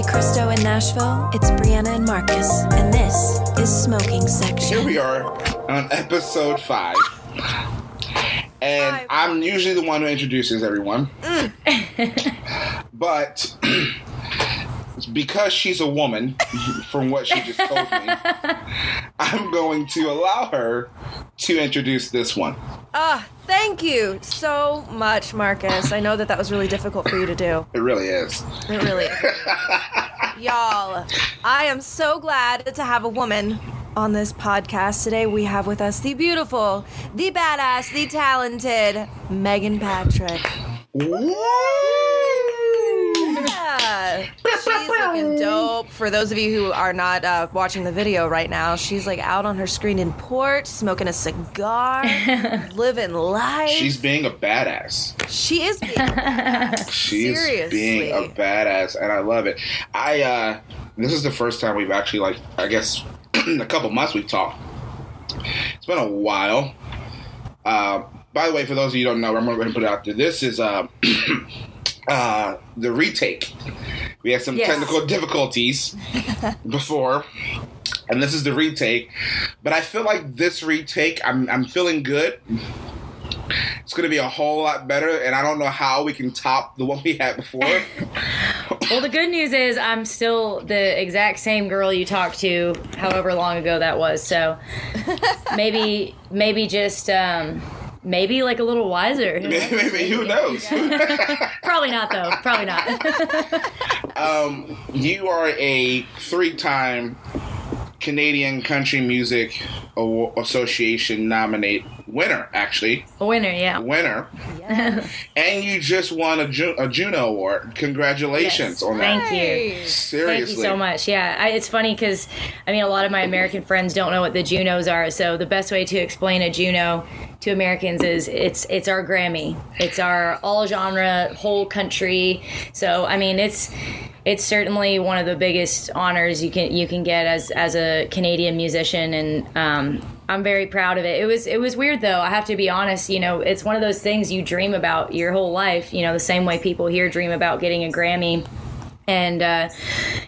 Monte Cristo in Nashville, it's Brianna and Marcus, and this is Smoking Section. Here we are on episode five. And Five. I'm usually the one who introduces everyone. but because she's a woman, from what she just told me, I'm going to allow her to introduce this one. Ah, thank you so much, Marcus. I know that that was really difficult for you to do. It really is. It really is. Y'all, I am so glad to have a woman on this podcast today. We have with us the beautiful, the badass, the talented Meghan Patrick. Yeah. She's looking dope. For those of you who are not uh, watching the video right now, she's like out on her screen in port, smoking a cigar, living life. She's being a badass. she is being She's Seriously. being a badass, and I love it. I uh this is the first time we've actually like I guess in a couple months we've talked. It's been a while. Uh, by the way, for those of you who don't know, I'm going to put it out there. This is uh, uh, the retake. We had some Yes. technical difficulties before, and this is the retake. But I feel like this retake, I'm I'm feeling good. It's going to be a whole lot better, and I don't know how we can top the one we had before. Well, the good news is I'm still the exact same girl you talked to, however long ago that was. So maybe, maybe just, um, maybe like a little wiser. Maybe who knows? Probably not, though. Probably not. um, you are a three-time Canadian Country Music Association nominate winner, actually a winner, yeah. winner, and you just won a, Ju- a Juno Award. Congratulations Yes. on that! Thank you. Seriously, Thank you so much. Yeah, I, it's funny because I mean, a lot of my American friends don't know what the Junos are. So the best way to explain a Juno to Americans is it's it's our Grammy. It's our all genre, whole country. So I mean, it's it's certainly one of the biggest honors you can you can get as as a Canadian musician, and um, I'm very proud of it. It was it was weird though. I have to be honest. You know, it's one of those things you dream about your whole life. You know, the same way people here dream about getting a Grammy and uh,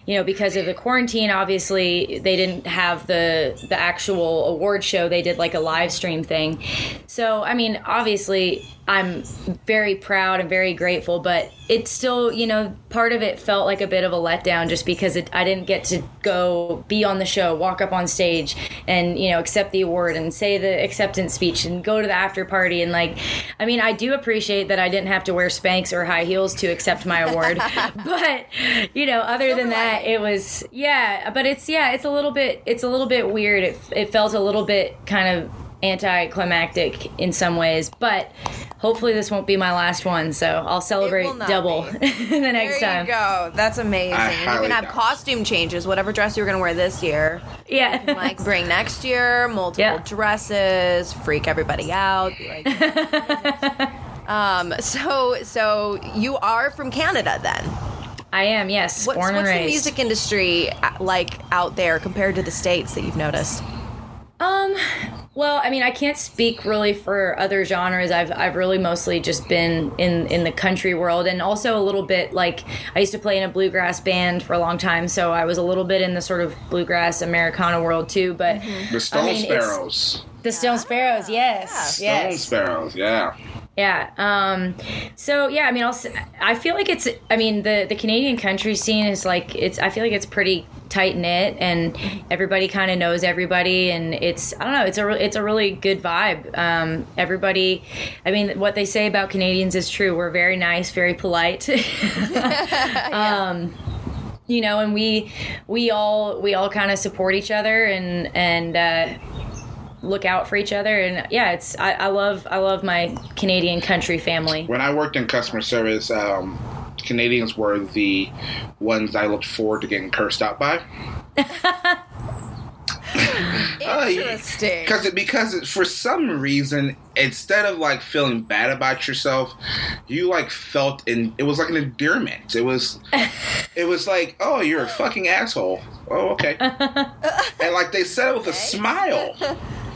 you know because of the quarantine obviously they didn't have the the actual award show they did like a live stream thing so i mean obviously i'm very proud and very grateful but it still you know part of it felt like a bit of a letdown just because it, i didn't get to go be on the show walk up on stage and you know accept the award and say the acceptance speech and go to the after party. And like i mean i do appreciate that i didn't have to wear Spanx or high heels to accept my award but you know other than that it was yeah but it's yeah it's a little bit it's a little bit weird. It, it felt a little bit kind of anticlimactic in some ways but hopefully this won't be my last one so i'll celebrate double the next time. There you go. That's amazing. I And you highly can have doubt. costume changes, whatever dress you're going to wear this year. yeah Like bring next year, multiple Yeah. dresses, freak everybody out. like- um. So so you are from Canada then? i am yes What's, born what's and the music industry uh, like out there compared to the states that you've noticed? Um, well, I mean, I can't speak really for other genres. I've I've really mostly just been in in the country world, and also a little bit like I used to play in a bluegrass band for a long time, so I was a little bit in the sort of bluegrass Americana world too. But the Stone I mean, Sparrows. the Stone Sparrows, yes, Stone yes, Sparrows, yeah. Yeah. Um, so yeah, I mean, I'll, I feel like it's. I mean, the the Canadian country scene is like it's. I feel like it's pretty tight knit, and everybody kind of knows everybody, and it's. I don't know. It's a. It's a really good vibe. Um, everybody. I mean, what they say about Canadians is true. We're very nice, very polite. Um, you know, and we we all we all kind of support each other and and. Uh, look out for each other and yeah it's I, I love i love my canadian country family When I worked in customer service, um, Canadians were the ones I looked forward to getting cursed out by. Interesting. Because it, because it, for some reason, instead of like feeling bad about yourself, you like felt in it was like an endearment. It was it was like, oh, you're a fucking asshole. Oh, okay. and like they said it with a smile.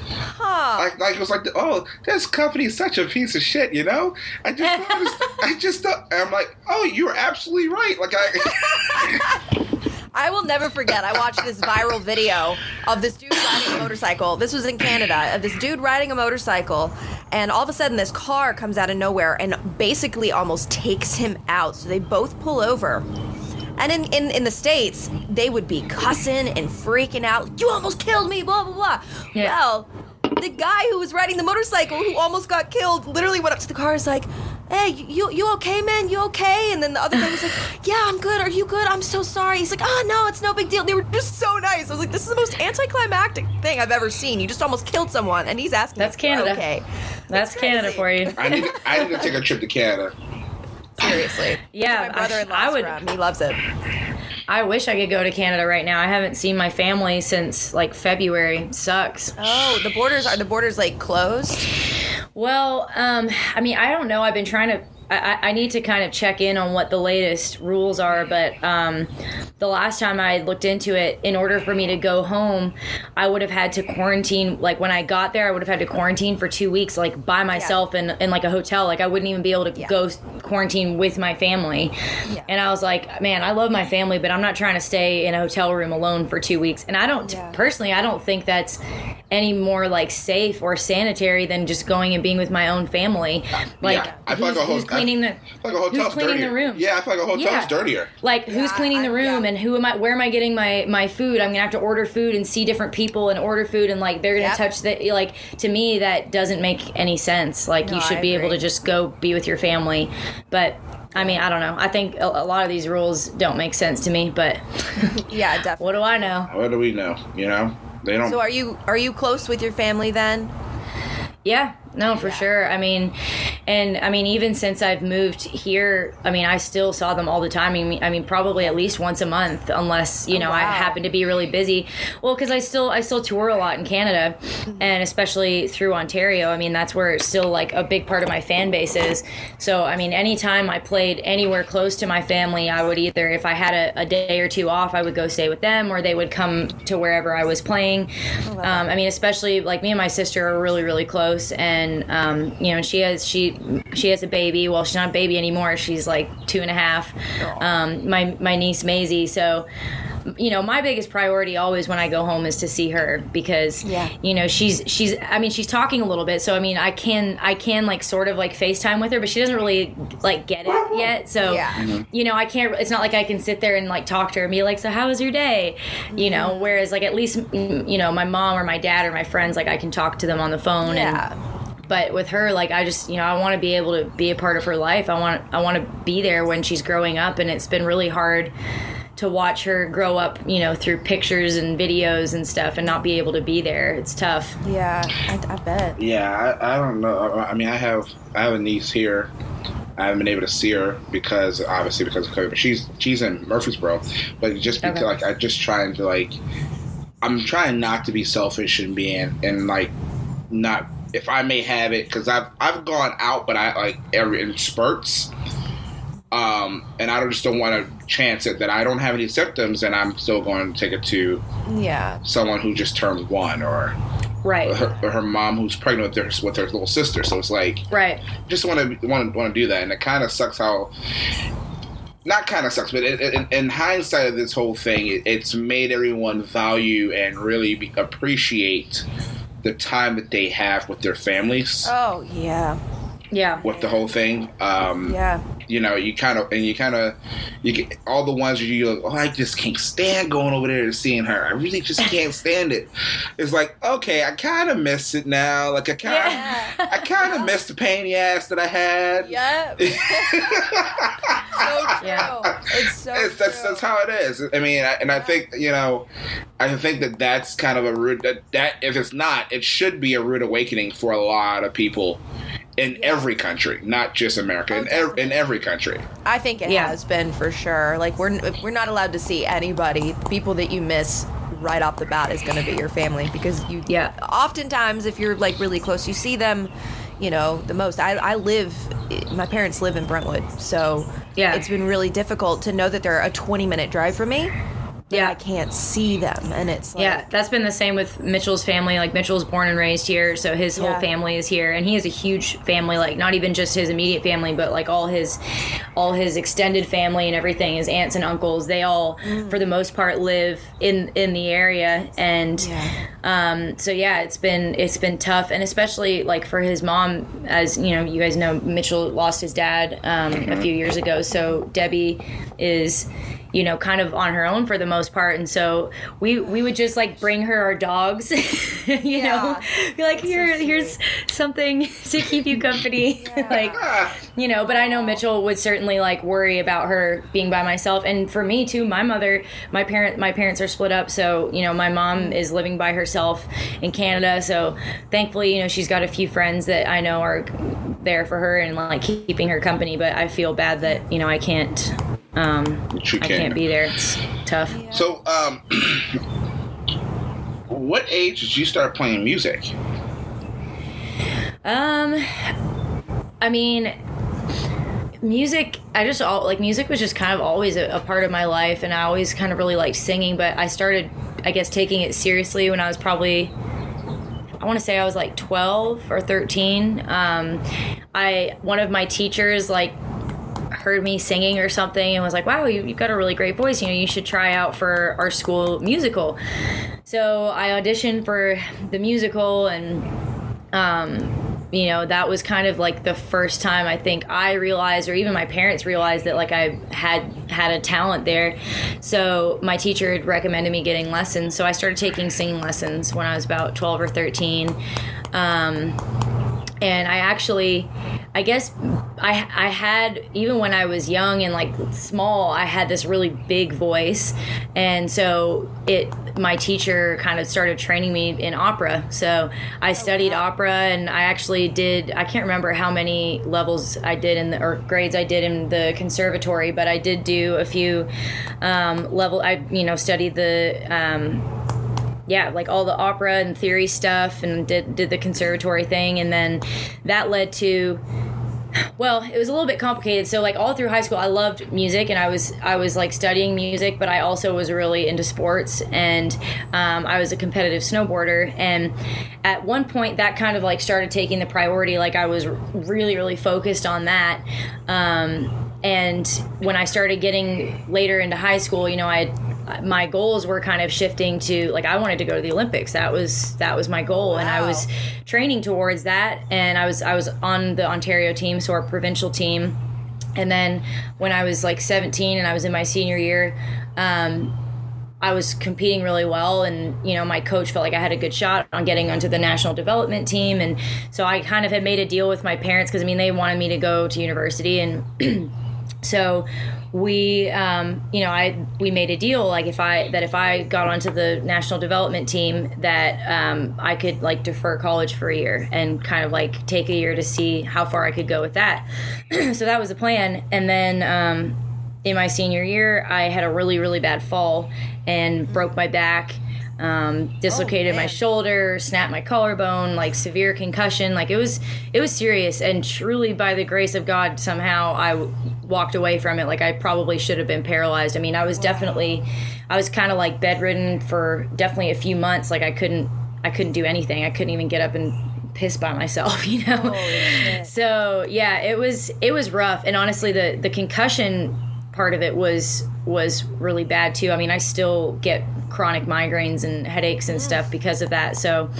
Huh. Like, like it was like, oh, this company is such a piece of shit, you know. I just, noticed, I just, don't, I'm like, oh, you're absolutely right. Like I, I will never forget. I watched this viral video of this dude riding a motorcycle. This was in Canada. Of this dude riding a motorcycle, and all of a sudden, this car comes out of nowhere and basically almost takes him out. So they both pull over. And in, in, in the States, they would be cussing and freaking out. You almost killed me, blah, blah, blah. Yeah. Well, the guy who was riding the motorcycle who almost got killed literally went up to the car and was like, Hey, you you okay, man? You okay? And then the other guy was like, Yeah, I'm good. Are you good? I'm so sorry. He's like, Oh no, it's no big deal. They were just so nice. I was like, This is the most anticlimactic thing I've ever seen. You just almost killed someone, and he's asking. That's if you're Canada. Okay, That's Canada for you. I need, to, I need to take a trip to Canada. seriously. Yeah, my brother-in-law's I- I would- from. He loves it. I wish I could go to Canada right now. I haven't seen my family since like February. It sucks. Oh, the borders are the borders like closed. Well, um, I mean, I don't know. I've been trying to. I, I- I need to kind of check in on what the latest rules are, but um, the last time I looked into it, in order for me to go home, I would have had to quarantine. Like when I got there, I would have had to quarantine for two weeks, like by myself in, in like a hotel. Like I wouldn't even be able to Yeah. go quarantine with my family. Yeah. And I was like, man, I love my family, but I'm not trying to stay in a hotel room alone for two weeks. And I don't, Yeah. personally, I don't think that's any more like safe or sanitary than just going and being with my own family. Like, yeah, I feel like a who's hotel. cleaning the I like a hotel's who's cleaning dirtier. the room? Yeah, I feel like a hotel's Yeah. dirtier. like who's Yeah, cleaning I- the room yeah. and who am I? Where am I getting my my food? I'm gonna have to order food and see different people and order food and like they're gonna Yep. touch the like to me that doesn't make any sense. Like No, you should I be able to just go be with your family, but. I mean, I don't know. I think a, a lot of these rules don't make sense to me, but Yeah, definitely. what do I know? What do we know? You know, they don't. So are you are you close with your family then? Yeah, no, for sure. I mean, and I mean, even since I've moved here, I mean, I still saw them all the time. I mean, I mean, probably at least once a month, unless you know I wow. happen to be really busy. Well, because I still I still tour a lot in Canada, and especially through Ontario. I mean, that's where it's still like a big part of my fan base is. So, I mean, anytime I played anywhere close to my family, I would either, if I had a, a day or two off, I would go stay with them, or they would come to wherever I was playing. Um, I mean, especially like me and my sister are really, really close, and um, you know, she has she she has a baby. Well, she's not a baby anymore. She's like two and a half. Um, my my niece Maisie. So. You know, my biggest priority always when I go home is to see her because Yeah. you know she's she's I mean she's talking a little bit so I mean I can I can like sort of like FaceTime with her but she doesn't really like get it yet so Yeah. you know, I can't. It's not like I can sit there and like talk to her and be like, "So how was your day?" You know. Whereas like at least mm, you know my mom or my dad or my friends like I can talk to them on the phone. Yeah. And, but with her, like I just you know I want to be able to be a part of her life. I want I want to be there when she's growing up, and it's been really hard to watch her grow up. You know, through pictures and videos and stuff, and not be able to be there. It's tough. Yeah, I, I bet. Yeah, I, I don't know. I mean, I have I have a niece here. I haven't been able to see her because obviously because of COVID. But she's she's in Murfreesboro, but just because Okay. like I just trying to like I'm trying not to be selfish and being and like not if I may have it because I've I've gone out, but I like every in spurts. Um, and I just don't want to chance it that I don't have any symptoms, and I'm still going to take it to Yeah. someone who just turned one, or Right. her, her mom who's pregnant with her with her little sister. So it's like Right. just want to want to want to do that, and it kind of sucks how. Not kind of sucks, but it, it, in hindsight of this whole thing, it, it's made everyone value and really be, appreciate the time that they have with their families. Oh yeah. Yeah. with the whole thing, um, Yeah. You know, you kind of and you kind of you get all the ones where you go, oh, I just can't stand going over there and seeing her. I really just can't stand it. It's like, okay, I kind of miss it now. Like I kind of, Yeah. I kind of miss the pain in the ass that I had. Yep. so true. Yeah. It's so It's, that's true. that's how it is. I mean, I, and I think you know, I think that that's kind of a rude that that if it's not, it should be a rude awakening for a lot of people in every country, not just America, in, ev- in every country. I think it Yeah. has been for sure. Like we're we're not allowed to see anybody. People that you miss right off the bat is going to be your family because you. Yeah. Oftentimes, if you're like really close, you see them. You know the most. I I live. My parents live in Brentwood, so Yeah. it's been really difficult to know that they're a 20 minute drive from me. Yeah. I can't see them, and it's like, Yeah, that's been the same with Mitchell's family. Like Mitchell's born and raised here, so his whole family is here, and he has a huge family. Like not even just his immediate family, but like all his, all his extended family and everything. His aunts and uncles, they all, for the most part, live in in the area, and Yeah. um, so yeah, it's been it's been tough, and especially like for his mom, as you know, you guys know, Mitchell lost his dad um, a few years ago, so Debbie is you know kind of on her own for the most part. And so we we would just like bring her our dogs you know? Be like here here's something to keep you company. Like you know but i know mitchell would certainly like worry about her being by myself. And for me too my mother my parent my parents are split up. So you know my mom mm. is living by herself in canada. So thankfully you know she's got a few friends that i know are there for her and like keeping her company. But i feel bad that you know i can't um But i can. can't be there it's tough So, um, what age did you start playing music? Um, I mean, music. I just all like music was just kind of always a, a part of my life, and I always kind of really liked singing. But I started, I guess, taking it seriously when I was probably. I want to say I was like 12 or 13. Um, I one of my teachers like heard me singing or something and was like, "Wow, you, you've got a really great voice. You know, you should try out for our school musical." So I auditioned for the musical, and um, you know, that was kind of like the first time I think I realized, or even my parents realized that like I had had a talent there. So my teacher had recommended me getting lessons. So I started taking singing lessons when I was about 12 or 13. Um, and I actually, I guess I I had even when I was young and like small, I had this really big voice, and so it my teacher kind of started training me in opera. So I studied opera, and I actually did. I can't remember how many levels I did in the or grades I did in the conservatory, but I did do a few um, level. I you know studied the. Um, yeah, like all the opera and theory stuff, and did did the conservatory thing, and then that led to. Well, it was a little bit complicated. So, like all through high school, I loved music, and I was I was like studying music, but I also was really into sports, and um, I was a competitive snowboarder. And at one point, that kind of like started taking the priority. Like I was really really focused on that. Um, and when I started getting later into high school, you know, I my goals were kind of shifting to like I wanted to go to the Olympics. That was that was my goal, and I was training towards that. And I was I was on the Ontario team, so our provincial team. And then when I was like 17 and I was in my senior year, um, I was competing really well, and you know my coach felt like I had a good shot on getting onto the national development team, and so I kind of had made a deal with my parents because I mean they wanted me to go to university, and so we um, you know i we made a deal like if i that if i got onto the national development team that um, i could like defer college for a year and kind of like take a year to see how far i could go with that. So that was the plan. And then um, in my senior year i had a really really bad fall and broke my back um, dislocated my shoulder snapped my collarbone like severe concussion. Like it was it was serious. And truly by the grace of god somehow i w- walked away from it like i probably should have been paralyzed. I mean i was definitely i was kind of like bedridden for definitely a few months. Like i couldn't i couldn't do anything. I couldn't even get up and piss by myself you know? So yeah it was it was rough. And honestly the the concussion part of it was was really bad too. I mean i still get chronic migraines and headaches and stuff because of that. So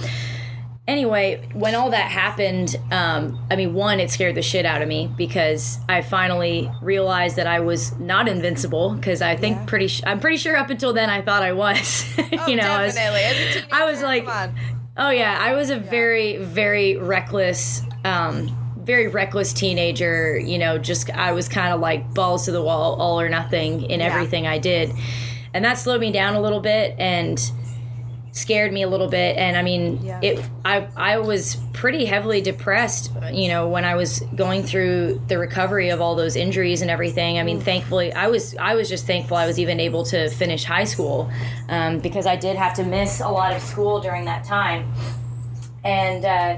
anyway when all that happened um, i mean one it scared the shit out of me because i finally realized that i was not invincible because i think Yeah. pretty sh- i'm pretty sure up until then i thought i was. Oh, you know I was- definitely. As a teenager, I was like- Oh yeah, I was a very very reckless um very reckless teenager, you know, just I was kind of like balls to the wall, all or nothing in Yeah. everything I did. And that slowed me down a little bit and scared me a little bit and I mean, Yeah. it I I was pretty heavily depressed, you know, when I was going through the recovery of all those injuries and everything. I mean, thankfully, I was I was just thankful I was even able to finish high school um, because I did have to miss a lot of school during that time. And uh,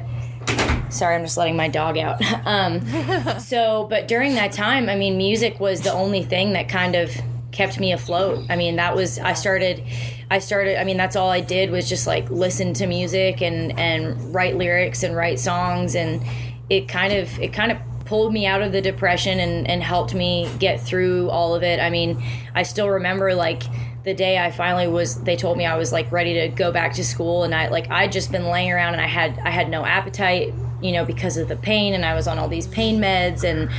sorry, I'm just letting my dog out. um, so, but during that time, I mean, music was the only thing that kind of kept me afloat. I mean, that was I started I started I mean, that's all I did was just like listen to music and and write lyrics and write songs and it kind of it kind of pulled me out of the depression and and helped me get through all of it. I mean, I still remember like the day I finally was they told me I was like ready to go back to school and I like I'd just been laying around and I had I had no appetite, you know, because of the pain and I was on all these pain meds and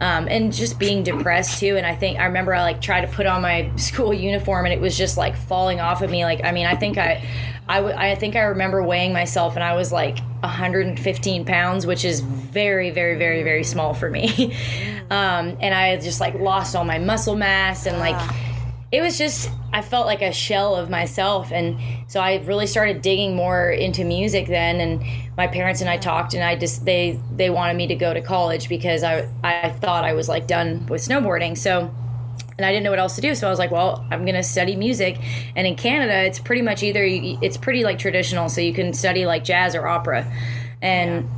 um, and just being depressed too. And I think I remember I like tried to put on my school uniform and it was just like falling off of me. Like I mean, I think I, I, w- I think I remember weighing myself and I was like 115 pounds, which is very, very, very, very small for me. um, and I just like lost all my muscle mass and like it was just I felt like a shell of myself. And so I really started digging more into music then. And my parents and I talked and I just they they wanted me to go to college because I I thought I was like done with snowboarding. So and I didn't know what else to do. So I was like well I'm going to study music. And in Canada it's pretty much either it's pretty like traditional. So you can study like jazz or opera. And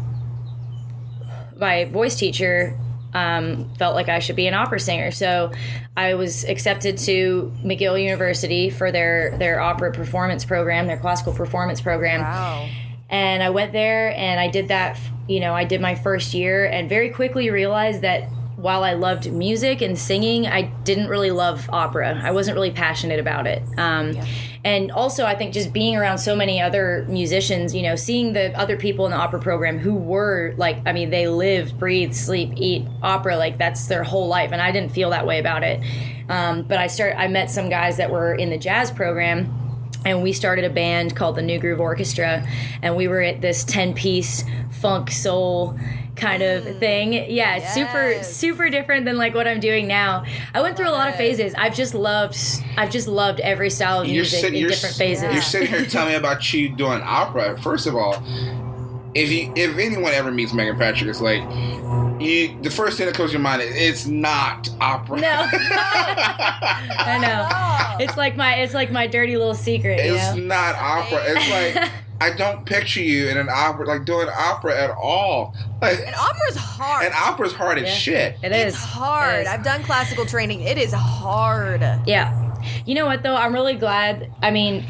my voice teacher um, felt like I should be an opera singer. So I was accepted to McGill University for their their opera performance program, their classical performance program. Wow. And I went there and I did that. You know, I did my first year and very quickly realized that while I loved music and singing, I didn't really love opera. I wasn't really passionate about it. Um, And also, I think just being around so many other musicians, you know, seeing the other people in the opera program who were like, I mean, they live, breathe, sleep, eat opera, like that's their whole life. And I didn't feel that way about it. Um, but I start, I met some guys that were in the jazz program and we started a band called the New Groove Orchestra, and we were at this ten piece funk soul kind of mm. thing. Yeah, it's super super different than like what I'm doing now. I went through a lot of phases. I've just loved I've just loved every style of You're music sitting, in you're, different s- phases. You're sitting here telling me about you doing opera. First of all, if you if anyone ever meets Meghan Patrick, it's like you. The first thing that comes to your mind is it's not opera. No. I know. It's like my it's like my dirty little secret, you it's know? not opera. It's like I don't picture you in an opera like doing opera at all. Like And opera's hard. and opera's hard as Yeah. shit. It it's hard. It is. I've done classical training. It is hard. Yeah. You know what though? I'm really glad. I mean,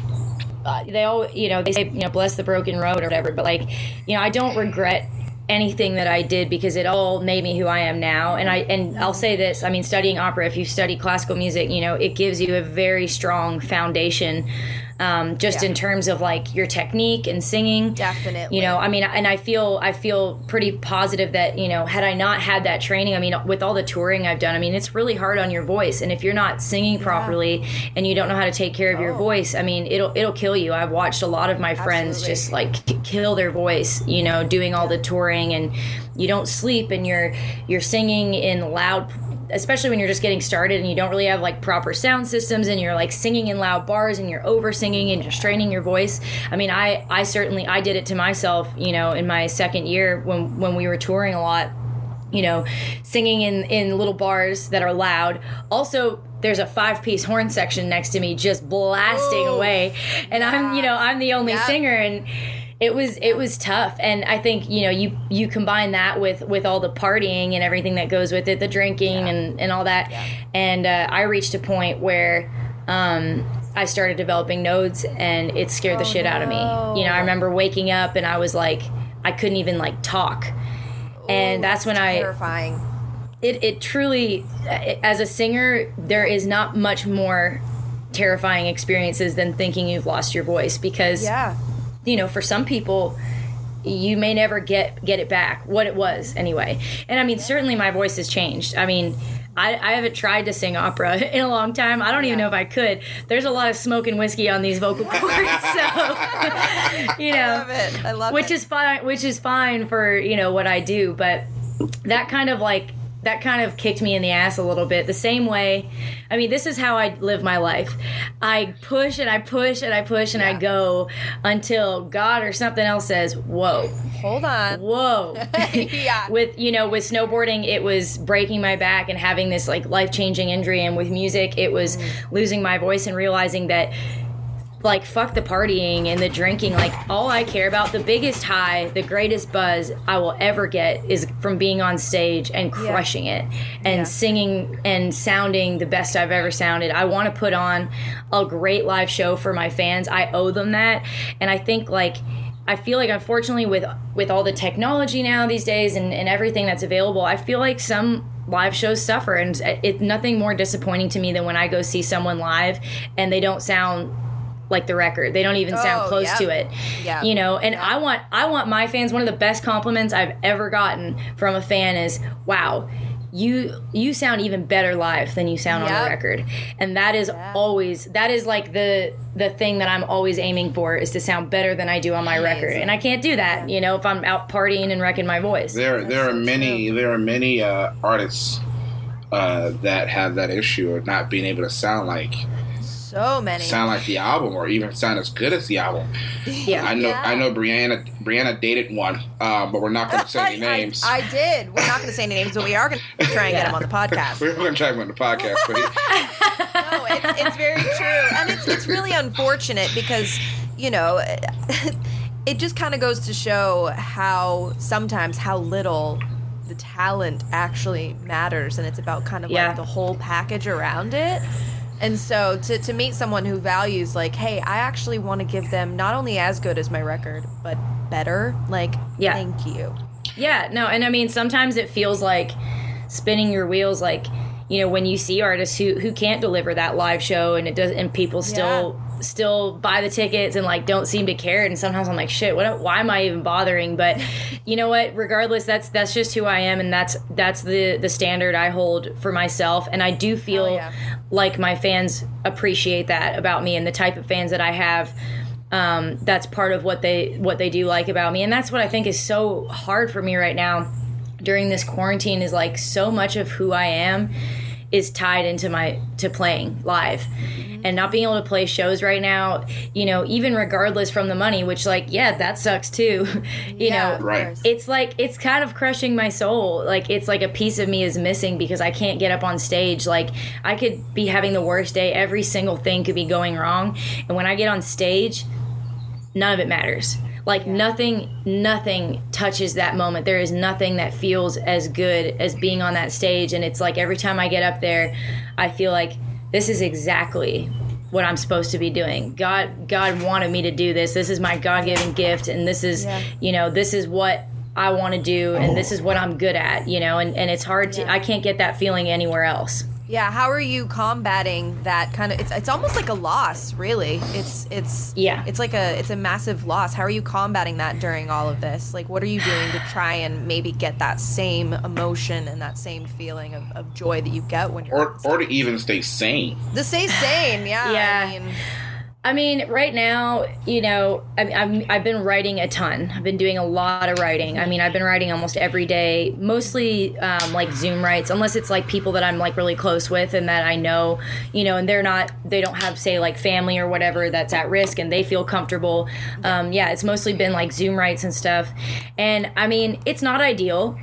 uh, they all, you know, they say, you know, bless the broken road or whatever, but like, you know, I don't regret anything that I did because it all made me who I am now. And I and I'll say this, I mean, studying opera, if you study classical music, you know, it gives you a very strong foundation um, just Yeah. in terms of like your technique and singing. Definitely. You know, I mean, and I feel I feel pretty positive that you know, had I not had that training, I mean, with all the touring I've done, I mean, it's really hard on your voice, and if you're not singing properly and you don't know how to take care of your Oh. voice, I mean, it'll it'll kill you. I've watched a lot of my friends Absolutely. just like kill their voice, you know, doing all the touring, and you don't sleep, and you're you're singing in loud especially when you're just getting started and you don't really have like proper sound systems and you're like singing in loud bars and you're over singing and you're straining your voice i mean i i certainly i did it to myself you know in my second year when when we were touring a lot you know singing in in little bars that are loud also there's a five piece horn section next to me just blasting Oof. away and i'm you know i'm the only Yep. singer and it was it was tough and i think you know you you combine that with with all the partying and everything that goes with it the drinking and and all that and uh, i reached a point where um I started developing nodes and it scared the Oh, shit out of me. You know, I remember waking up and I was like, I couldn't even like talk. And Ooh, that's when I terrifying. it, it truly as a singer there is not much more terrifying experiences than thinking you've lost your voice because Yeah. You know for some people you may never get get it back what it was anyway and i mean certainly my voice has changed i mean I, I haven't tried to sing opera in a long time. I don't even know if I could. There's a lot of smoke and whiskey on these vocal cords, so you know I love it. I love which it. is fine which is fine for you know what i do but that kind of like that kind of kicked me in the ass a little bit the same way i mean this is how i live my life i push and i push and i push and i go until god or something else says whoa Hold on. whoa Yeah. with you know with snowboarding it was breaking my back and having this like life-changing injury and with music it was Mm. losing my voice and realizing that like fuck the partying and the drinking. Like all i care about the biggest high the greatest buzz i will ever get is from being on stage and crushing it and Yeah. singing and sounding the best i've ever sounded. I want to put on a great live show for my fans. I owe them that. And i think like I feel like unfortunately with with all the technology now these days and, and everything that's available, I feel like some live shows suffer. And it's nothing more disappointing to me than when I go see someone live and they don't sound like the record. They don't even sound Oh, close yeah. to it. Yeah. You know, and I want I want my fans one of the best compliments I've ever gotten from a fan is, "Wow, you you sound even better live than you sound on the record." And that is always that is like the the thing that I'm always aiming for is to sound better than I do on my record. And I can't do that, you know, if I'm out partying and wrecking my voice. There, there are so many, there are many uh, artists uh, that have that issue of not being able to sound like So many. sound like the album or even sound as good as the album. yeah. I know, Yeah. I know. Brianna, Brianna dated one, uh, but we're not going to say any names. I, did. We're not going to say any names, but we are going to try and get him on the podcast. we're going to try him on the podcast, but he, no, it's, it's very true, and it's it's really unfortunate because you know it just kind of goes to show how sometimes how little the talent actually matters, and it's about kind of Yeah. like the whole package around it. And so to, to meet someone who values like, hey, I actually want to give them not only as good as my record, but better. Like, Yeah. thank you. Yeah, no, and I mean sometimes it feels like spinning your wheels like you know when you see artists who who can't deliver that live show and it does and people still still buy the tickets and like don't seem to care. And sometimes I'm like shit what why am I even bothering? But you know what? Regardless that's that's just who I am and that's that's the the standard I hold for myself. And I do feel Hell yeah. like my fans appreciate that about me and the type of fans that I have um, that's part of what they what they do like about me. And that's what i think is so hard for me right now during this quarantine is like so much of who i am is tied into my to playing live. Mm-hmm. And not being able to play shows right now you know even regardless from the money which like yeah that sucks too. You Yeah, know Right. it's like it's kind of crushing my soul. Like it's like a piece of me is missing because i can't get up on stage. Like i could be having the worst day. Every single thing could be going wrong. And when i get on stage none of it matters like nothing nothing touches that moment. There is nothing that feels as good as being on that stage. And it's like every time i get up there i feel like this is exactly what i'm supposed to be doing. God god wanted me to do this. This is my god-given gift. And this is Yeah. you know this is what i want to do. And oh. this is what i'm good at you know? And, and it's hard to Yeah. i can't get that feeling anywhere else Yeah, how are you combating that kind of? It's it's almost like a loss, really. It's it's Yeah. It's like a it's a massive loss. How are you combating that during all of this? Like, what are you doing to try and maybe get that same emotion and that same feeling of, of joy that you get when you're or on or to even stay sane. to stay sane? Yeah, Yeah. I mean, I mean, right now, you know, I, I'm, I've been writing a ton. I've been doing a lot of writing. I mean, I've been writing almost every day, mostly um, like Zoom writes, unless it's like people that I'm like really close with and that I know, you know, and they're not, they don't have, say, like family or whatever that's at risk and they feel comfortable. Um, yeah, it's mostly been like Zoom writes and stuff. And I mean, it's not ideal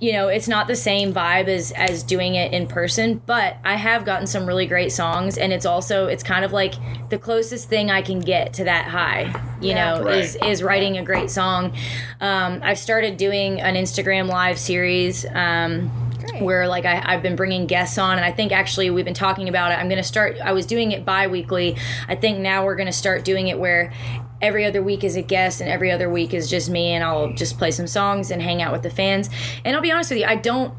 you know it's not the same vibe as as doing it in person but i have gotten some really great songs and it's also it's kind of like the closest thing i can get to that high you Yeah. know Right. is is writing a great song um, i've started doing an instagram live series um, Great. where like I, I've been bringing guests on, and I think actually we've been talking about it. I'm going to start. I was doing it bi-weekly. I think now we're going to start doing it where every other week is a guest, and every other week is just me, and I'll just play some songs and hang out with the fans. And I'll be honest with you, I don't.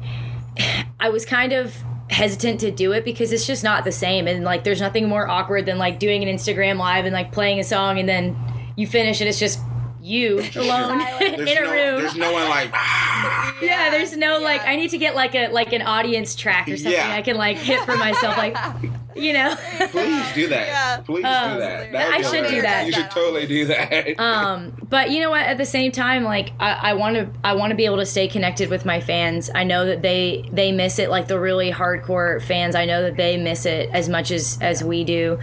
I was kind of hesitant to do it because it's just not the same, and like there's nothing more awkward than like doing an Instagram live and like playing a song, and then you finish and it's just you alone in a no, room there's no one like. yeah, there's no yeah. like I need to get like a like an audience track or something Yeah. I can like hit for myself like you know. Please do that. Yeah. Please Um, do that. I should hilarious. do that. You should totally do that. um but you know what at the same time like I want to I want to be able to stay connected with my fans. I know that they they miss it like the really hardcore fans. I know that they miss it as much as as we do.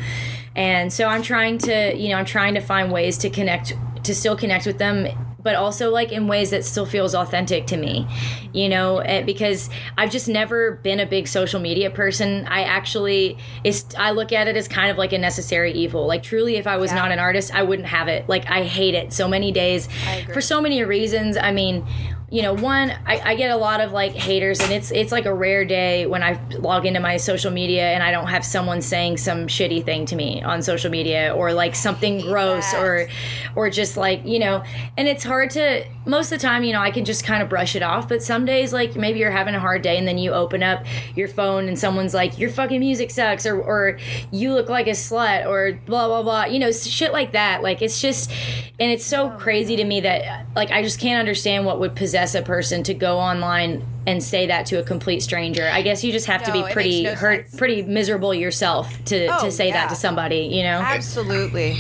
And so I'm trying to, you know, I'm trying to find ways to connect to still connect with them but also like in ways that still feels authentic to me, you know, eh, because I've just never been a big social media person. I actually, it's, I look at it as kind of like a necessary evil. Like truly, if I was Yeah. not an artist, I wouldn't have it. Like I hate it so many days for so many reasons. I mean, you know, one, I, I get a lot of like haters, and it's it's like a rare day when I log into my social media and I don't have someone saying some shitty thing to me on social media or like something gross that. or or just like you know, and it's hard to most of the time, you know, I can just kind of brush it off. But some days, like maybe you're having a hard day, and then you open up your phone and someone's like, "Your fucking music sucks," or or you look like a slut, or blah blah blah. You know, shit like that. Like it's just, and it's so crazy to me that like I just can't understand what would possess a person to go online and say that to a complete stranger. I guess you just have to be pretty no hurt, sense. pretty miserable yourself to Oh, to say yeah. that to somebody. You know. Absolutely.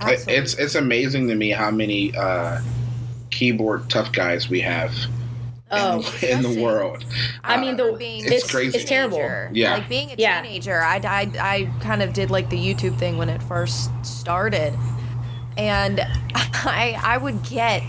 Absolutely. It's it's amazing to me how many uh, keyboard tough guys we have Oh. in the world. I mean, the- Uh, being it's a crazy. it's terrible. Yeah. Like being a Yeah. teenager, I, I, I kind of did like the YouTube thing when it first started. And I, I would get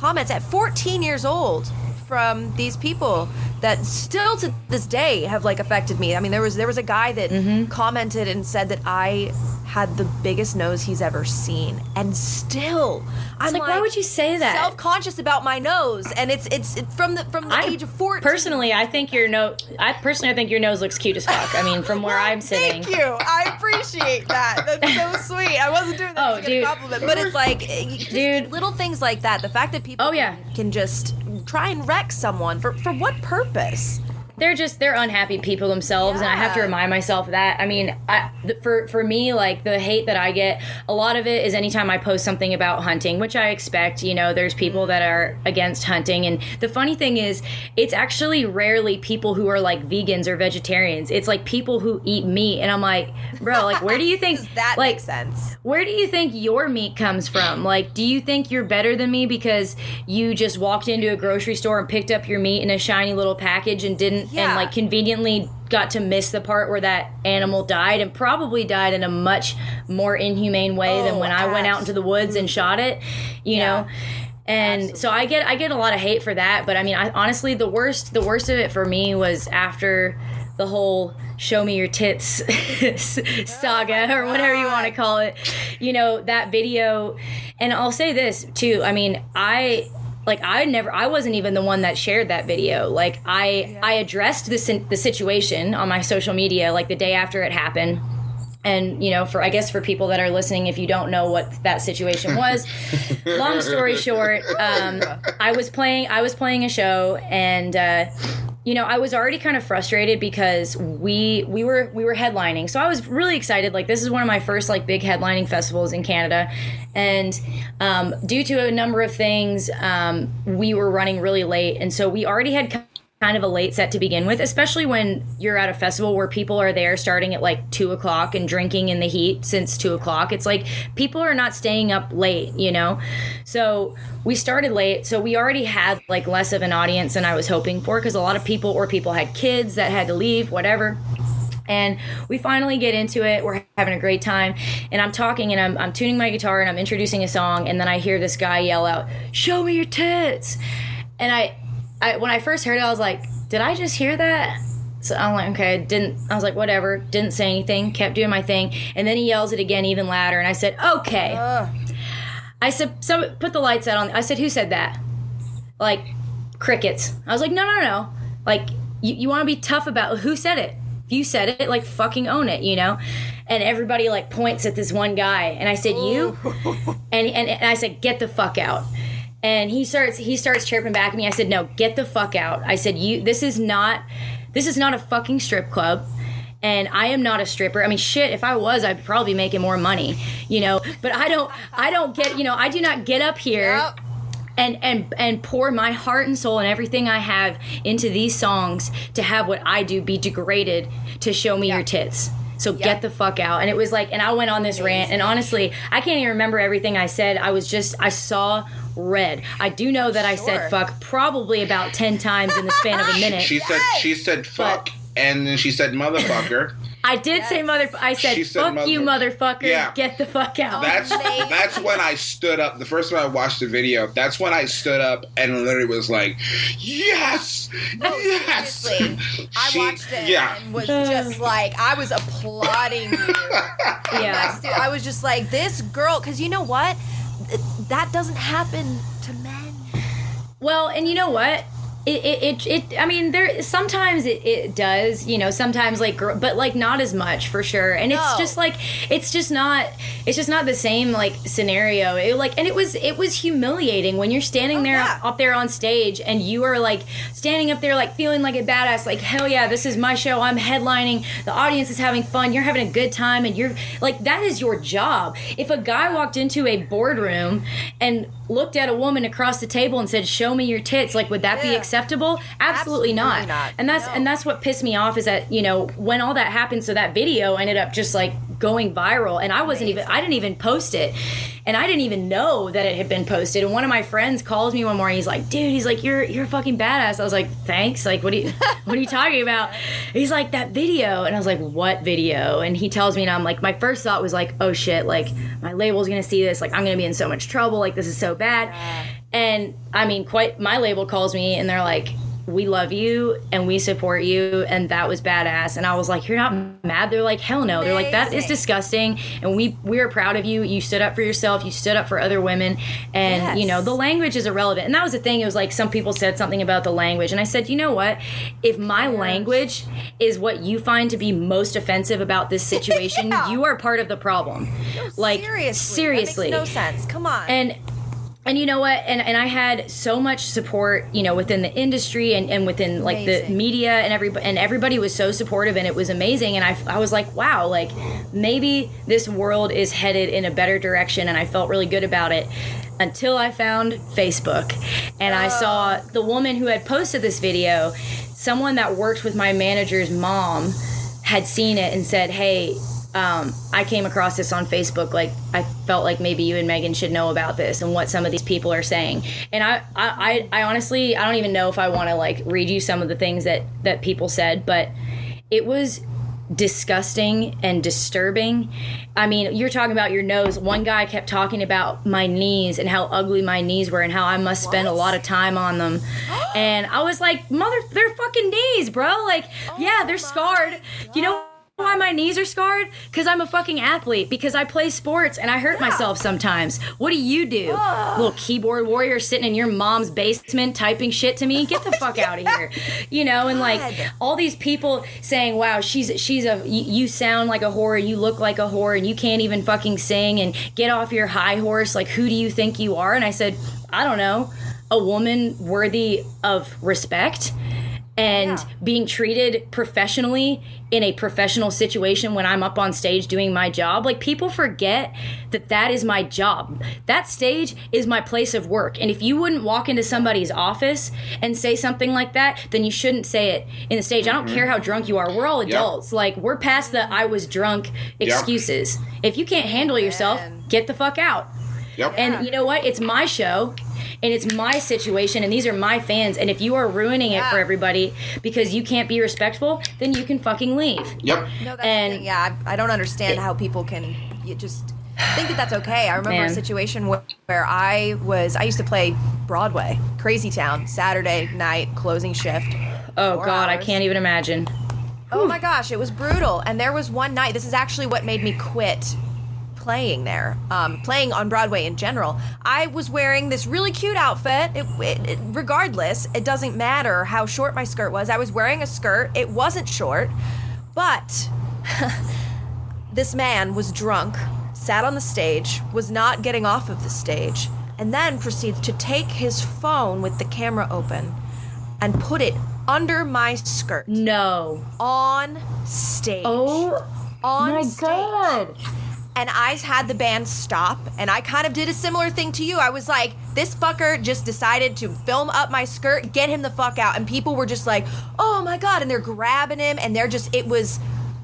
comments at 14 years old from these people that still to this day have like affected me. I mean, there was there was a guy that Mm-hmm. commented and said that I had the biggest nose he's ever seen, and still, I'm like, why would you say that? Self-conscious about my nose, and it's it's it, from the from the I age of 14. Personally, I think your nose. I personally, I think your nose looks cute as fuck. I mean, from where Well, I'm sitting. Thank you. I appreciate that. That's so sweet. I wasn't doing that Oh, to get a compliment, but it's like, eh, Dude. little things like that. The fact that people Oh, yeah. can, can just try and wreck someone for for what purpose? They're just they're unhappy people themselves and i have to remind myself that i mean I, th- for for me like the hate that i get a lot of it is anytime i post something about hunting which i expect you know there's people that are against hunting and the funny thing is it's actually rarely people who are like vegans or vegetarians it's like people who eat meat and i'm like bro like where do you think that like make sense? where do you think your meat comes from? Like, do you think you're better than me because you just walked into a grocery store and picked up your meat in a shiny little package and didn't, and like conveniently got to miss the part where that animal died and probably died in a much more inhumane way than Oh, when I went out into the woods and shot it, you Yeah. know? And so I get I get a lot of hate for that, but I mean, I honestly the worst the worst of it for me was after the whole show me your tits saga or whatever you want to call it. You know, that video and I'll say this too. I mean, I like I never I wasn't even the one that shared that video. Like I I addressed the the situation on my social media like the day after it happened and you know for i guess for people that are listening if you don't know what that situation was long story short um, i was playing i was playing a show and uh, you know i was already kind of frustrated because we we were we were headlining. So i was really excited. Like this is one of my first like big headlining festivals in canada. And um, due to a number of things um, we were running really late. And so we already had kind of a late set to begin with, especially when you're at a festival where people are there starting at like two o'clock and drinking in the heat since two o'clock. It's like people are not staying up late, you know? So we started late. So we already had like less of an audience than I was hoping for because a lot of people or people had kids that had to leave, whatever. And we finally get into it. We're having a great time. And I'm talking and I'm, I'm tuning my guitar and I'm introducing a song. And then I hear this guy yell out, Show me your tits. And I, I when I first heard it, I was like, Did I just hear that? So I'm like, okay, didn't. I was like, whatever. Didn't say anything. Kept doing my thing. And then he yells it again, even louder. And I said, okay. I said, so put the lights out on. I said, who said that? Like, crickets. I was like, no, no, no. Like, you, you want to be tough about who said it. If you said it, like, fucking own it, you know? And everybody, like, points at this one guy. And I said, you? And, and, and I said, get the fuck out. And he starts he starts chirping back at me. I said, no, get the fuck out. I said, you, this is not, this is not a fucking strip club and I am not a stripper. I mean, shit, if I was, I'd probably be making more money, you know. But I don't, I don't get, you know, I do not get up here Yep. and and and pour my heart and soul and everything I have into these songs to have what I do be degraded to show me your tits. So get the fuck out. And it was like, and I went on this rant, and honestly, I can't even remember everything I said. I was just, I saw red. I do know that I said fuck probably about ten times in the span of a minute. She said she said fuck, and then she said motherfucker, I did say mother. I said, She said "Fuck you, mother- mother- motherfucker! Yeah. Get the fuck out." That's that's when I stood up. The first time I watched the video, that's when I stood up and literally was like, "Yes, No, yes!" seriously. I She- watched it Yeah, and was just like, I was applauding you. yeah. Dude, I was just like, this girl, because you know what? That doesn't happen to men. Well, and you know what? It, it, it, it I mean, there sometimes it, it does, you know, sometimes like, but like not as much for sure. And it's No. just like, it's just not, it's just not the same like scenario. It like, and it was, it was humiliating when you're standing Oh, there yeah. up there on stage and you are like standing up there like feeling like a badass, like hell yeah, this is my show. I'm headlining. The audience is having fun. You're having a good time, and you're like that is your job. If a guy walked into a boardroom and looked at a woman across the table and said, "Show me your tits," like would that be acceptable? Absolutely, Absolutely not. not. And that's No. and that's what pissed me off is that you know when all that happened, so that video ended up just like going viral, and I wasn't even I didn't even post it, and I didn't even know that it had been posted. And one of my friends calls me one morning. He's like, "Dude, he's like, you're you're a fucking badass." I was like, "Thanks." Like, what are you what are you talking about? He's like, "That video," and I was like, "What video?" And he tells me, and I'm like, my first thought was like, "Oh shit!" Like my label's gonna see this. Like I'm gonna be in so much trouble. Like this is so bad. And I mean, quite my label calls me and they're like, "We love you and we support you," and that was badass. And I was like, "You're not mad?" They're like, "Hell no!" They're like, "That is disgusting." And we we are proud of you. You stood up for yourself. You stood up for other women, and Yes. you know the language is irrelevant. And that was the thing. It was like some people said something about the language, and I said, "You know what? If my language is what you find to be most offensive about this situation, Yeah. you are part of the problem." like seriously, seriously, that makes no sense. Come on. and and you know what? And and i had so much support you know within the industry and, and within like the media and everybody and everybody was so supportive and it was amazing. And I, I was like wow like maybe this world is headed in a better direction and i felt really good about it until i found facebook. And i saw oh. the woman who had posted this video someone that worked with my manager's mom had seen it and said hey um, I came across this on Facebook. Like I felt like maybe you and Meghan should know about this and what some of these people are saying. And I, I, I, honestly, I don't even know if I want to like read you some of the things that that people said, but it was disgusting and disturbing. I mean, you're talking about your nose. One guy kept talking about my knees and how ugly my knees were and how I must spend a lot of time on them. and I was like, mother, they're fucking knees, bro. Like, yeah, they're scarred. You know why my knees are scarred? Because I'm a fucking athlete. Because I play sports and I hurt myself sometimes. What do you do? Little keyboard warrior sitting in your mom's basement typing shit to me? Get the fuck out of here. You know, and like God. all these people saying, "Wow, she's she's a you, you sound like a whore, you look like a whore, and you can't even fucking sing and get off your high horse. Like, who do you think you are?" And I said, "I don't know, a woman worthy of respect." And Yeah. being treated professionally in a professional situation when I'm up on stage doing my job. Like people forget that that is my job. That stage is my place of work. And if you wouldn't walk into somebody's office and say something like that, then you shouldn't say it in the stage. I don't mm-hmm. care how drunk you are. We're all adults. Like we're past the I was drunk excuses. If you can't handle yourself, Man. get the fuck out. Yep. And you know what? It's my show and it's my situation and these are my fans and if you are ruining it for everybody because you can't be respectful, then you can fucking leave. yep. No, that's And- the. Yeah, I, I don't understand how people can you just think that that's okay. I remember Man. a situation where, where I was I used to play Broadway, Crazy Town, Saturday night closing shift. oh god, I can't even imagine. Oh my gosh, it was brutal. And there was one night. This is actually what made me quit playing there, um, playing on Broadway in general. I was wearing this really cute outfit. It, it, it- regardless, it doesn't matter how short my skirt was. I was wearing a skirt. It wasn't short, but this man was drunk, sat on the stage, was not getting off of the stage, and then proceeds to take his phone with the camera open and put it under my skirt No. on stage. Oh on my stage. god. And I had the band stop, and I kind of did a similar thing to you. I was like, this fucker just decided to film up my skirt, get him the fuck out. And people were just like, oh my God. And they're grabbing him, and they're just, it was,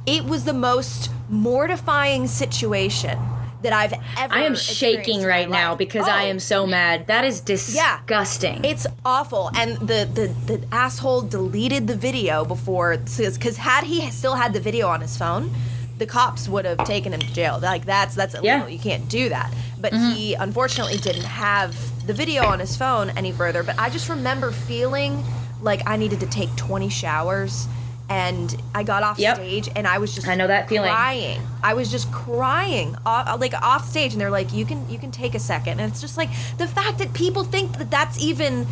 it was the most mortifying situation that I've ever. I am shaking right now because Oh. I am so oh. mad. That is disgusting. It's awful, and the the, the asshole deleted the video before because had he still had the video on his phone, the cops would have taken him to jail. Like that's that's illegal. Yeah. You can't do that. But mm-hmm. he unfortunately didn't have the video on his phone any further. But I just remember feeling like I needed to take twenty showers. And I got off Yep. stage, and I was just I know that feeling. crying. I was just crying, off, like off stage, and they're like, "You can, you can take a second. and it's just like the fact that people think that that's even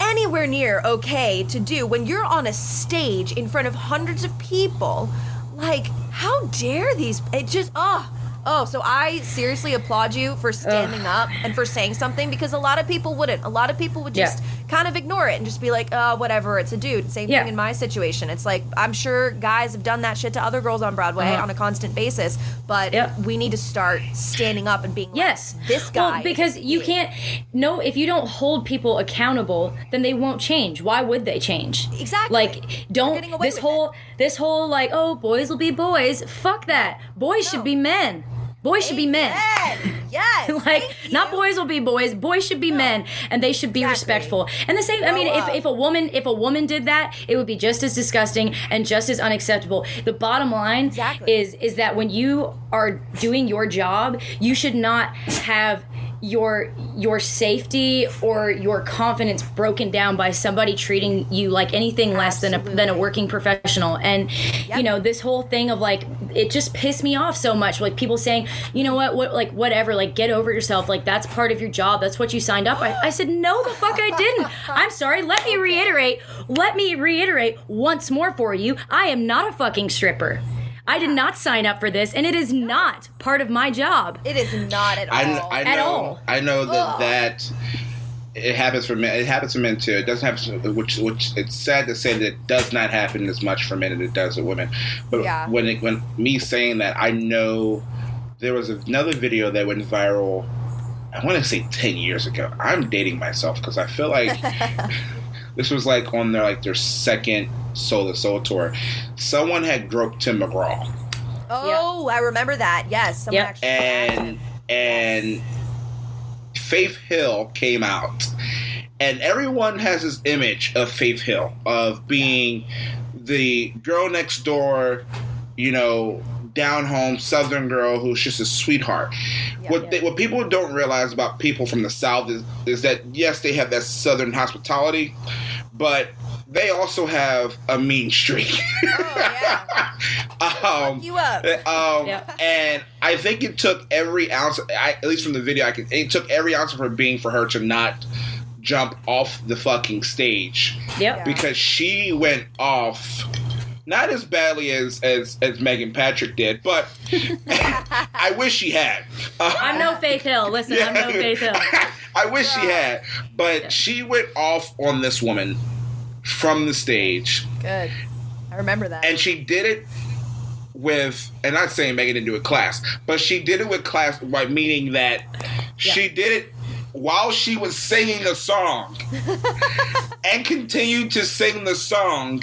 anywhere near okay to do when you're on a stage in front of hundreds of people. Like, how dare these? It just, oh, oh. So I seriously applaud you for standing up and for saying something because a lot of people wouldn't. A lot of people would Yeah. Kind of ignore it and just be like, oh, whatever, it's a dude. Same Yeah. thing in my situation. It's like I'm sure guys have done that shit to other girls on Broadway Uh-huh. on a constant basis, but we need to start standing up and being like, Yes. this guy. Well, because you is- can't. No, if you don't hold people accountable, then they won't change. Why would they change? Exactly. Like, don't this whole this whole like, oh, boys will be boys. Fuck that. Boys No. should be men. Boys should be men. Amen. Yes. like not boys will be boys boys should be men and they should be Exactly. respectful and the same i mean Grow if, if a woman if a woman did that it would be just as disgusting and just as unacceptable the bottom line Exactly. is is that when you are doing your job you should not have your your safety or your confidence broken down by somebody treating you like anything less than a than a working professional. And Yep. you know this whole thing of like it just pissed me off so much. Like people saying you know what what like whatever like get over yourself. Like that's part of your job. That's what you signed up I, I said no the fuck i didn't. I'm sorry. Let me reiterate. Let me reiterate once more for you. I am not a fucking stripper i did not sign up for this and it is not part of my job It is not at all. I, I At know. all. I know that Ugh. that it happens for men. It happens for men too. It doesn't happen, which which it's sad to say that it does not happen as much for men as it does with women. But Yeah. when it, when me saying that, I know there was another video that went viral. I want to say ten years ago. I'm dating myself because I feel like this was like on their like their second Soul to Soul tour. Someone had groped Tim McGraw. oh, I remember that. Yes. Someone Yep. actually and and Faith Hill came out, and everyone has this image of Faith Hill of being the girl next door, you know, down home Southern girl who's just a sweetheart. what They, what people don't realize about people from the South is is that yes, they have that Southern hospitality, but they also have a mean streak. Oh, um, you up. um, Yeah. and I think it took every ounce, I, at least from the video, I can. It took every ounce of her being for her to not jump off the fucking stage yep Yeah. because she went off. Not as badly as as, as Meghan Patrick did, but I wish she had. Uh, i'm no faith hill listen i'm no faith hill I wish she had, but she went off on this woman from the stage, Good. I remember that. and she did it with and I'm not saying Meghan didn't do it class, but she did it with class by meaning that she did it while she was singing a song and continued to sing the song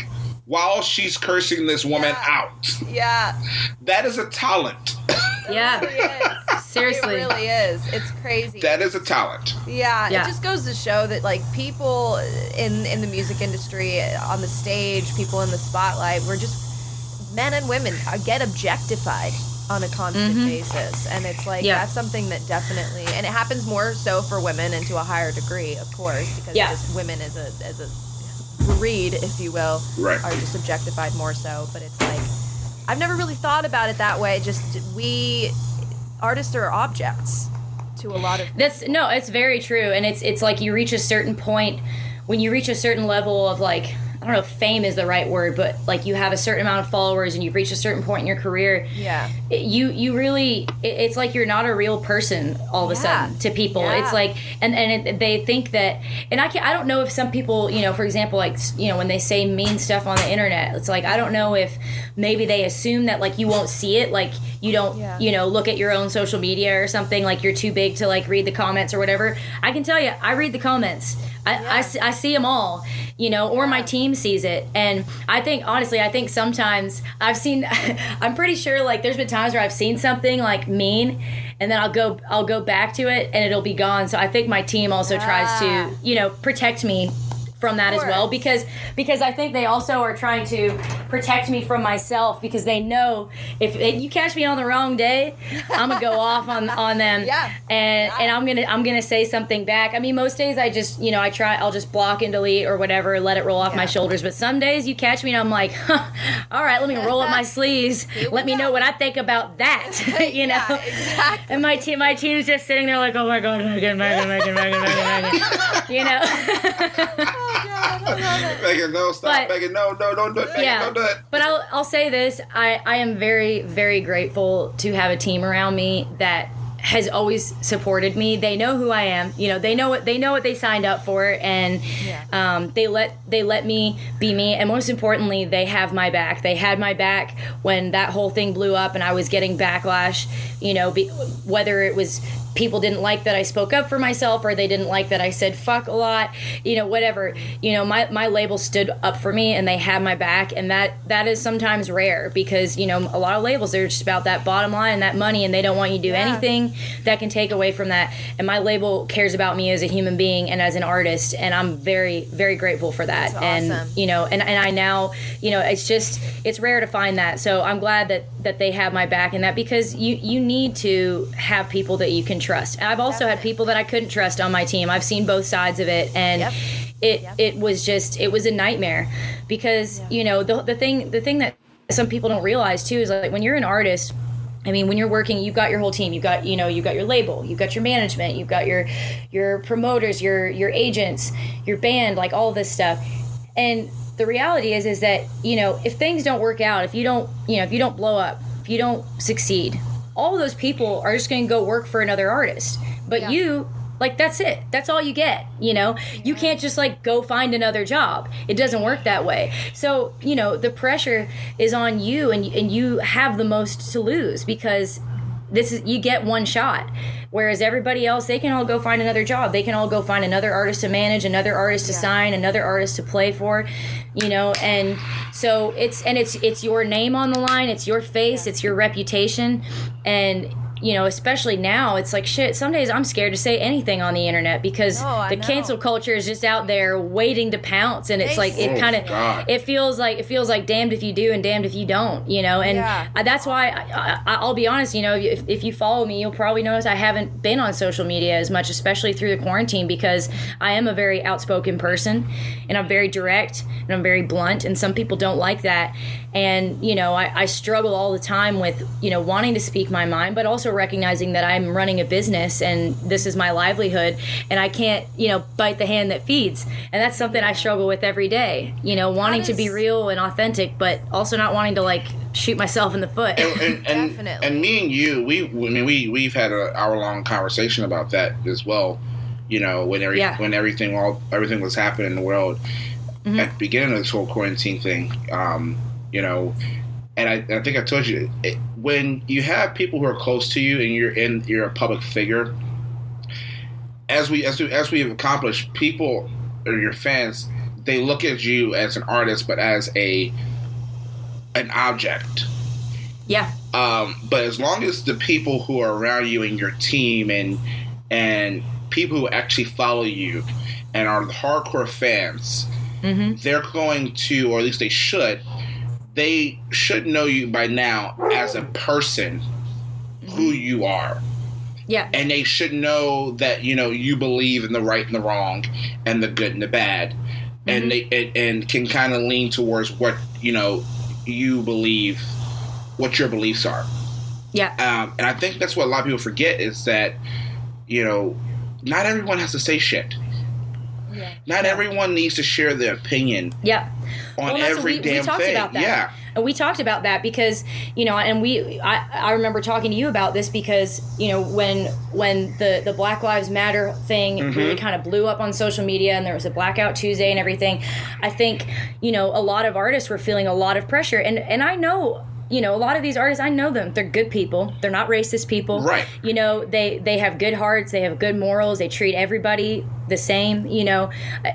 while she's cursing this woman Yeah. out. yeah. That is a talent. Yeah really seriously It really is. It's crazy. that is a talent. Yeah, Yeah. it just goes to show that like people in in the music industry, on the stage, people in the spotlight, we're just men and women uh, get objectified on a constant basis, and it's like Yeah. that's something that definitely, and it happens more so for women and to a higher degree, of course, because Yeah. just women as a as a breed, if you will, Right. are just objectified more so. But it's like I've never really thought about it that way. Just we artists are objects to a lot of That's no, it's very true, and it's it's like you reach a certain point when you reach a certain level of like I don't know if fame is the right word, but like you have a certain amount of followers and you've reached a certain point in your career. yeah. it- you you really it, it's like you're not a real person all of a Yeah. sudden to people Yeah. it's like and and it, they think that and i can i don't know if some people you know for example like you know when they say mean stuff on the internet it's like i don't know if maybe they assume that like you won't see it like you don't Yeah. you know look at your own social media or something like you're too big to like read the comments or whatever i can tell you i read the comments I, I, Yeah. see- I see them all you know, or my team sees it. And I think honestly, I think sometimes I've seen I'm pretty sure like there's been times where I've seen something like mean and then I'll go I'll go back to it and it'll be gone. So I think my team also tries Ah. to, you know, protect me from that as well because because I think they also are trying to protect me from myself because they know if, if you catch me on the wrong day, I'm gonna go off on on them Yeah. and and I'm gonna I'm gonna say something back. I mean, most days I just you know I try I'll just block and delete or whatever, let it roll off my shoulders. But some days you catch me and I'm like, huh, all right, let me roll up my sleeves, let me go. know what I think about that, you know. Yeah, exactly. And my team, my team's just sitting there like, oh my god, Meghan, Meghan, Meghan, Meghan, Meghan, Meghan, you know. God, I love it. Meghan, no, stop, But- Meghan, no, no, don't do it, Meghan, yeah. don't do it. but I'll, I'll say this. I, I am very very grateful to have a team around me that has always supported me. They know who i am. You know they know what they know what they signed up for and Yeah. um, they let they let me be me. And most importantly they have my back. They had my back when that whole thing blew up and i was getting backlash you know be, whether it was people didn't like that I spoke up for myself or they didn't like that I said fuck a lot, you know, whatever. You know, my, my label stood up for me and they had my back and that that is sometimes rare because, you know, a lot of labels they're just about that bottom line, and that money and they don't want you to do Yeah. anything that can take away from that. And my label cares about me as a human being and as an artist and I'm very very grateful for that. And awesome. you know, and, and I now, you know, it's just it's rare to find that. So I'm glad that that they have my back in that because you you need to have people that you can trust. And I've also had people that I couldn't trust on my team. I've seen both sides of it and Yep. it Yep. it was just it was a nightmare because, you know, the the thing the thing that some people don't realize too is like when you're an artist I mean, when you're working, you've got your whole team. You've got, you know, you've got your label, you've got your management, you've got your your promoters, your your agents, your band, like all this stuff. And the reality is, is that you know, if things don't work out, if you don't, you know, if you don't blow up, if you don't succeed, all those people are just going to go work for another artist. But Yeah. you, like, that's it. That's all you get. You know, you can't just like go find another job. It doesn't work that way. So you know, the pressure is on you, and and you have the most to lose because this is you get one shot whereas everybody else they can all go find another job. They can all go find another artist to manage another artist to Yeah. sign another artist to play for you know and so it's and it's it's your name on the line it's your face it's your reputation. And you know especially now it's like shit some days i'm scared to say anything on the internet because No, the know. cancel culture is just out there waiting to pounce and it's like it Oh, kind of it feels like it feels like damned if you do and damned if you don't you know and Yeah. That's why I, I, I'll be honest you know if, if you follow me you'll probably notice I haven't been on social media as much especially through the quarantine because I am a very outspoken person and I'm very direct and I'm very blunt and some people don't like that and you know I, I struggle all the time with you know wanting to speak my mind but also recognizing that I'm running a business and this is my livelihood and I can't you know bite the hand that feeds and that's something I struggle with every day you know wanting to be real and authentic but also not wanting to like shoot myself in the foot and, and, and, Definitely. and me and you, we, I mean, we we've had an hour long conversation about that as well. You know, when every Yeah. when everything all everything was happening in the world Mm-hmm. at the beginning of this whole quarantine thing. Um, you know, and I, I think I told you it, when you have people who are close to you and you're in you're a public figure. As we as we as we have accomplished, people or your fans, they look at you as an artist, but as a an object. yeah Um, but as long as the people who are around you and your team and and people who actually follow you and are the hardcore fans, they're going to, or at least they should, they should know you by now as a person who you are. yeah And they should know that, you know, you believe in the right and the wrong and the good and the bad. And they and, and can kind of lean towards what, you know, you believe what your beliefs are. yeah Um, and I think that's what a lot of people forget is that, you know, not everyone has to say shit. Yeah. Not everyone needs to share their opinion yeah on Well, every we, damn we talked thing. about that. Yeah. And we talked about that because you know, and we I, I remember talking to you about this because you know when when the the Black Lives Matter thing Mm-hmm. really kind of blew up on social media and there was a blackout Tuesday and everything, I think you know a lot of artists were feeling a lot of pressure and and I know. You know, a lot of these artists, I know them. They're good people. They're not racist people. Right. You know, they they have good hearts. They have good morals. They treat everybody the same. You know,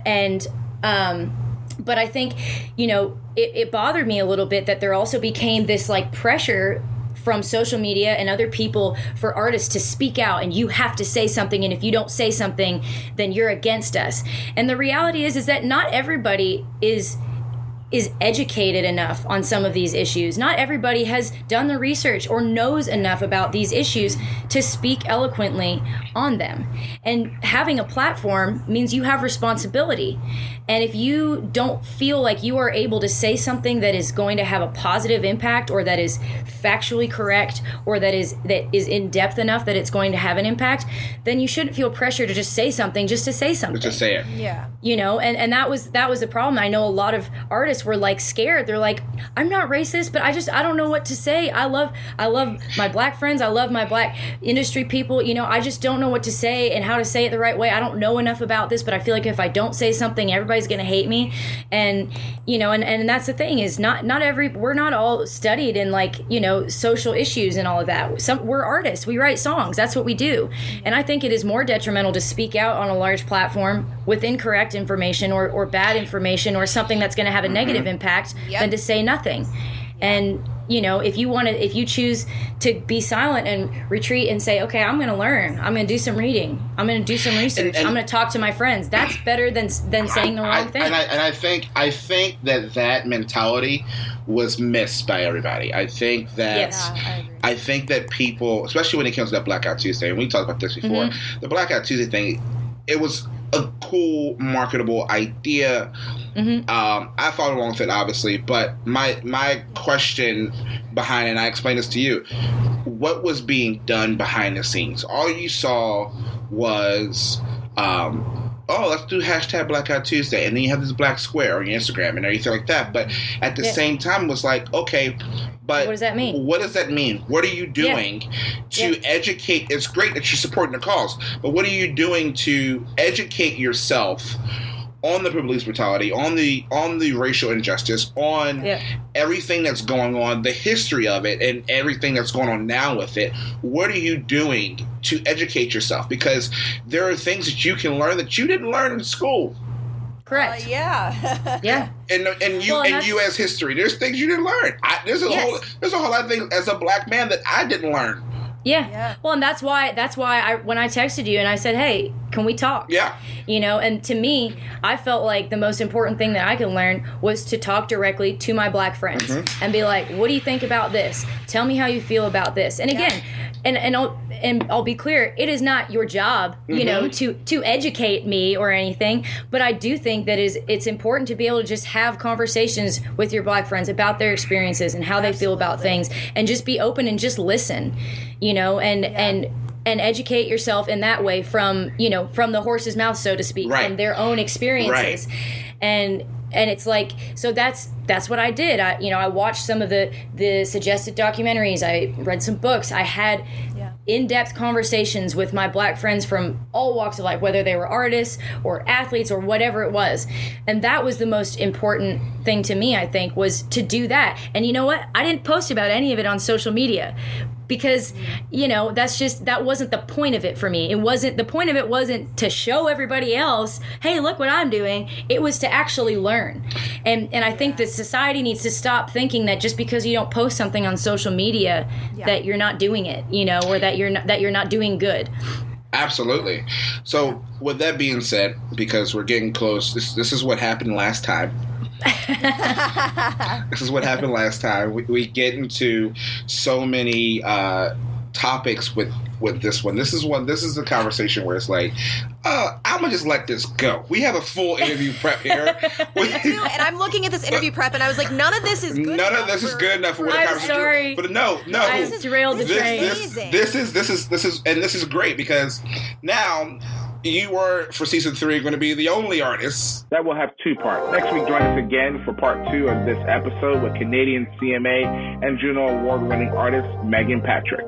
and um, but I think, you know, it, it bothered me a little bit that there also became this like pressure from social media and other people for artists to speak out and you have to say something and if you don't say something then you're against us. And the reality is is that not everybody is is educated enough on some of these issues. Not everybody has done the research or knows enough about these issues to speak eloquently on them. And having a platform means you have responsibility. And if you don't feel like you are able to say something that is going to have a positive impact or that is factually correct or that is that is in depth enough that it's going to have an impact, then you shouldn't feel pressure to just say something just to say something. Just say it. Yeah. You know, and, and that was that was the problem. I know a lot of artists were like scared. They're like, I'm not racist, but I just I don't know what to say. I love I love my black friends. I love my black industry people. You know, I just don't know what to say and how to say it the right way. I don't know enough about this, but I feel like if I don't say something, everybody's gonna hate me. And you know, and, and that's the thing is not not every we're not all studied in like, you know, social issues and all of that. Some we're artists. We write songs. That's what we do. And I think it is more detrimental to speak out on a large platform with incorrect information or, or bad information or something that's going to have a negative impact Yep. than to say nothing. And you know, if you want to, if you choose to be silent and retreat and say, okay, I'm going to learn. I'm going to do some reading. I'm going to do some research. And- and- I'm going to talk to my friends. That's better than than saying the I- wrong thing. And I, and I think I think that that mentality was missed by everybody. I think that Yes. Yeah, I. I think that people, especially when it comes to that Blackout Tuesday, and we talked about this before, Mm-hmm. the Blackout Tuesday thing, it was a cool, marketable idea. Mm-hmm. Um, I followed along with it, obviously, but my my question behind it, and I explained this to you, what was being done behind the scenes? All you saw was. Um, Oh, let's do hashtag Blackout Tuesday, and then you have this black square on your Instagram and everything like that. But at the Yeah. same time, it was like, okay, but What does that mean? What does that mean? What are you doing to Yeah. educate? It's great that you're supporting the cause, but what are you doing to educate yourself on the police brutality, on the on the racial injustice, on Yeah. everything that's going on, the history of it, and everything that's going on now with it? What are you doing to educate yourself? Because there are things that you can learn that you didn't learn in school. Correct. Uh, yeah. yeah. and and you Well, and and you as history. There's things you didn't learn. I, there's a Yes. whole there's a whole lot of things as a black man that I didn't learn. Yeah. Yeah. Well, and that's why that's why I when I texted you and I said, "Hey, can we talk?" Yeah, You know, and to me, I felt like the most important thing that I could learn was to talk directly to my black friends Mm-hmm. and be like, "What do you think about this? Tell me how you feel about this." And again, and and I'll and I'll be clear, it is not your job, you know, Mm-hmm. to to educate me or anything, but I do think that is it's important to be able to just have conversations with your black friends about their experiences and how they feel about things and just be open and just listen, you know, and and and educate yourself in that way from you know from the horse's mouth so to speak Right. from their own experiences and and it's like so that's that's what I did. I you know I watched some of the the suggested documentaries. I read some books. I had Yeah. in-depth conversations with my black friends from all walks of life whether they were artists or athletes or whatever it was. And that was the most important thing to me I think was to do that. And you know what? I didn't post about any of it on social media because you know that's just that wasn't the point of it for me. It wasn't the point of it wasn't to show everybody else hey look what i'm doing. It was to actually learn. And and i think that society needs to stop thinking that just because you don't post something on social media that you're not doing it you know or that you're not that you're not doing good absolutely. So with that being said, because we're getting close, this this is what happened last time. this is what happened last time. We, we get into so many uh, topics with with this one. This is one. This is the conversation where it's like, uh, I'm gonna just let this go. We have a full interview prep here. We- Dude, and I'm looking at this interview prep, and I was like, none of this is good. None of this is good enough for what the I'm conversation. sorry. But no, no. I This is- derailed this is train this, amazing. this is this is this is and this is great because now you were for season three going to be the only artist That will have two parts. Next week, join us again for part two of this episode with Canadian CMA and Juno Award winning artist Meghan Patrick.